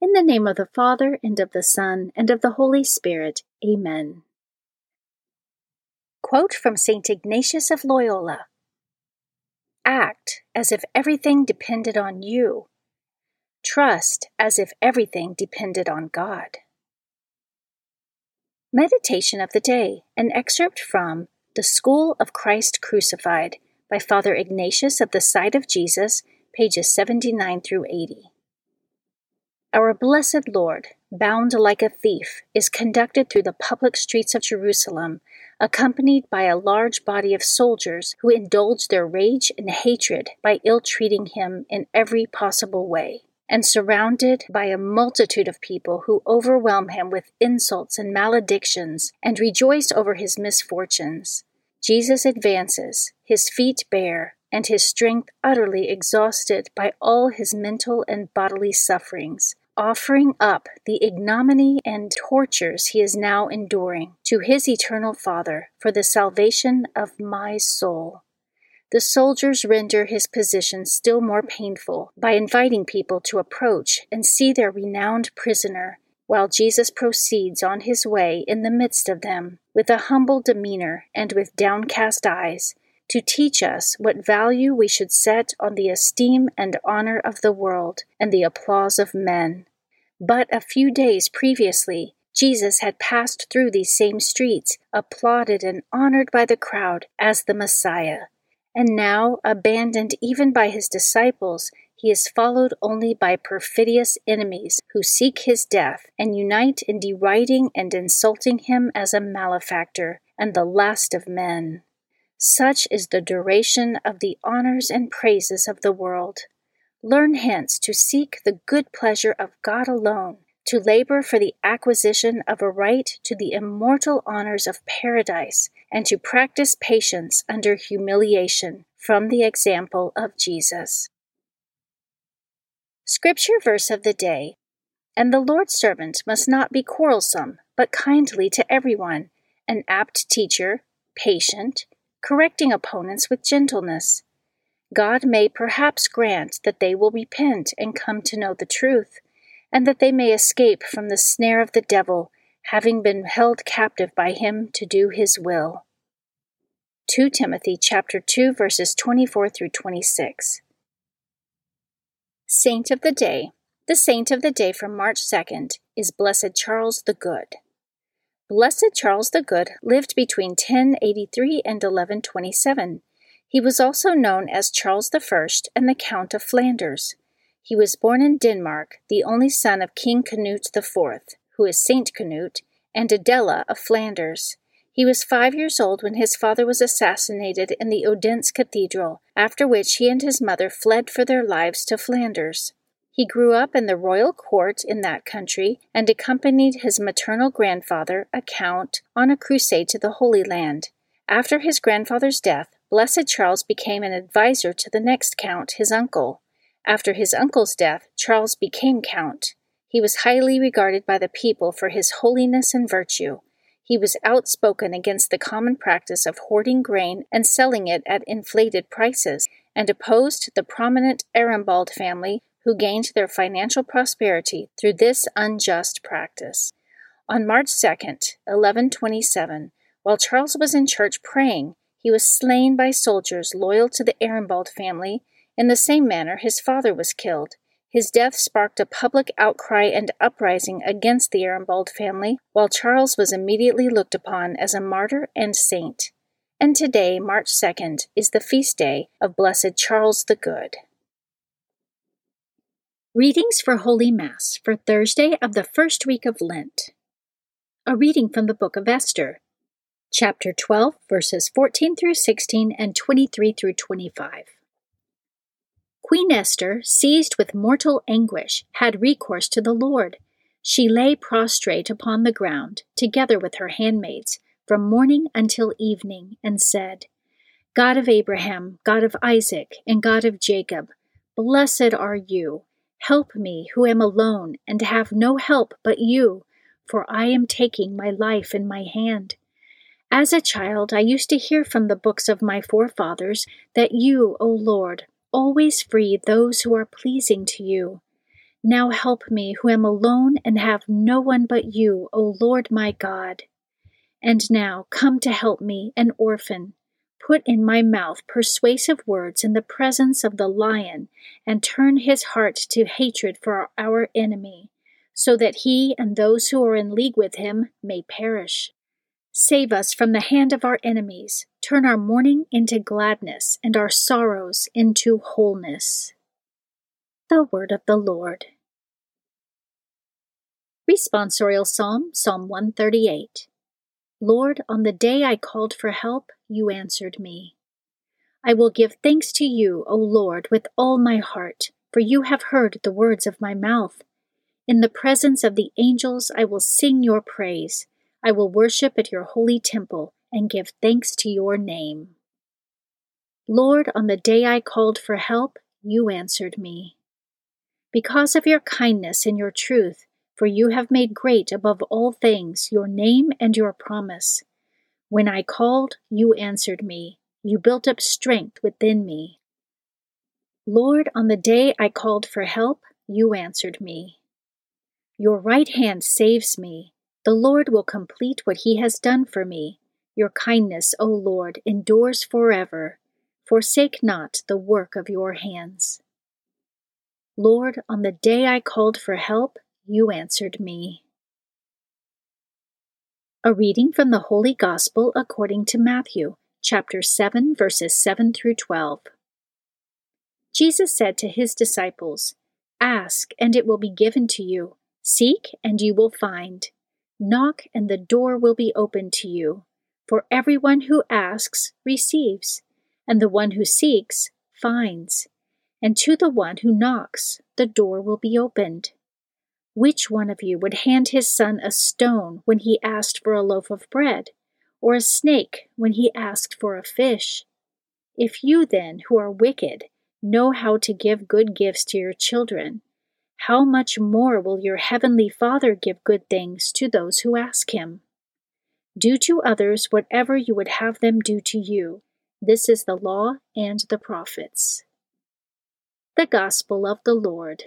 In the name of the Father, and of the Son, and of the Holy Spirit. Amen. Quote from St. Ignatius of Loyola Act as if everything depended on you. Trust as if everything depended on God. Meditation of the Day, an excerpt from The School of Christ Crucified by Father Ignatius of the Side of Jesus, pages 79 through 80. Our blessed Lord, bound like a thief, is conducted through the public streets of Jerusalem, accompanied by a large body of soldiers who indulge their rage and hatred by ill treating him in every possible way, and surrounded by a multitude of people who overwhelm him with insults and maledictions and rejoice over his misfortunes. Jesus advances, his feet bare, and his strength utterly exhausted by all his mental and bodily sufferings, offering up the ignominy and tortures he is now enduring to his eternal Father for the salvation of my soul. The soldiers render his position still more painful by inviting people to approach and see their renowned prisoner, while Jesus proceeds on his way in the midst of them with a humble demeanor and with downcast eyes to teach us what value we should set on the esteem and honor of the world and the applause of men. But a few days previously, Jesus had passed through these same streets, applauded and honored by the crowd as the Messiah. And now, abandoned even by his disciples, he is followed only by perfidious enemies who seek his death and unite in deriding and insulting him as a malefactor and the last of men. Such is the duration of the honors and praises of the world. Learn hence to seek the good pleasure of God alone, to labor for the acquisition of a right to the immortal honors of paradise, and to practice patience under humiliation from the example of Jesus. Scripture verse of the day And the Lord's servant must not be quarrelsome, but kindly to everyone, an apt teacher, patient, correcting opponents with gentleness. God may perhaps grant that they will repent and come to know the truth, and that they may escape from the snare of the devil, having been held captive by him to do his will. 2 Timothy chapter 2 verses 24 through 26. Saint of the Day. The saint of the day from March 2nd is Blessed Charles the Good. Blessed Charles the Good lived between 1083 and 1127. He was also known as Charles I and the Count of Flanders. He was born in Denmark, the only son of King Canute IV, who is Saint Canute, and Adela of Flanders. He was five years old when his father was assassinated in the Odense Cathedral, after which he and his mother fled for their lives to Flanders. He grew up in the royal court in that country and accompanied his maternal grandfather, a count, on a crusade to the Holy Land. After his grandfather's death, Blessed Charles became an adviser to the next count, his uncle. After his uncle's death, Charles became count. He was highly regarded by the people for his holiness and virtue. He was outspoken against the common practice of hoarding grain and selling it at inflated prices, and opposed the prominent Erembald family who gained their financial prosperity through this unjust practice. On March 2, 1127, while Charles was in church praying, he was slain by soldiers loyal to the Erembald family. In the same manner, his father was killed. His death sparked a public outcry and uprising against the Erembald family, while Charles was immediately looked upon as a martyr and saint. And today, March 2nd, is the feast day of Blessed Charles the Good. Readings for Holy Mass for Thursday of the first week of Lent. A reading from the book of Esther, chapter 12, verses 14 through 16 and 23 through 25. Queen Esther, seized with mortal anguish, had recourse to the Lord. She lay prostrate upon the ground, together with her handmaids, from morning until evening, and said, God of Abraham, God of Isaac, and God of Jacob, blessed are you. Help me, who am alone, and have no help but you, for I am taking my life in my hand. As a child, I used to hear from the books of my forefathers that you, O Lord, always free those who are pleasing to you. Now help me, who am alone and have no one but you, O Lord my God. And now come to help me, an orphan. Put in my mouth persuasive words in the presence of the lion, and turn his heart to hatred for our enemy, so that he and those who are in league with him may perish. Save us from the hand of our enemies. Turn our mourning into gladness and our sorrows into wholeness. The Word of the Lord. Responsorial Psalm, Psalm 138. Lord, on the day I called for help, you answered me. I will give thanks to you, O Lord, with all my heart, for you have heard the words of my mouth. In the presence of the angels I will sing your praise. I will worship at your holy temple and give thanks to your name. Lord, on the day I called for help, you answered me. Because of your kindness and your truth, for you have made great above all things your name and your promise. When I called, you answered me. You built up strength within me. Lord, on the day I called for help, you answered me. Your right hand saves me. The Lord will complete what he has done for me. Your kindness, O Lord, endures forever. Forsake not the work of your hands. Lord, on the day I called for help, you answered me. A reading from the Holy Gospel according to Matthew, chapter 7, verses 7 through 12. Jesus said to his disciples, Ask, and it will be given to you. Seek, and you will find. Knock, and the door will be opened to you. For everyone who asks receives, and the one who seeks finds, and to the one who knocks the door will be opened. Which one of you would hand his son a stone when he asked for a loaf of bread, or a snake when he asked for a fish? If you then, who are wicked, know how to give good gifts to your children, how much more will your heavenly Father give good things to those who ask him? Do to others whatever you would have them do to you. This is the law and the prophets. The Gospel of the Lord.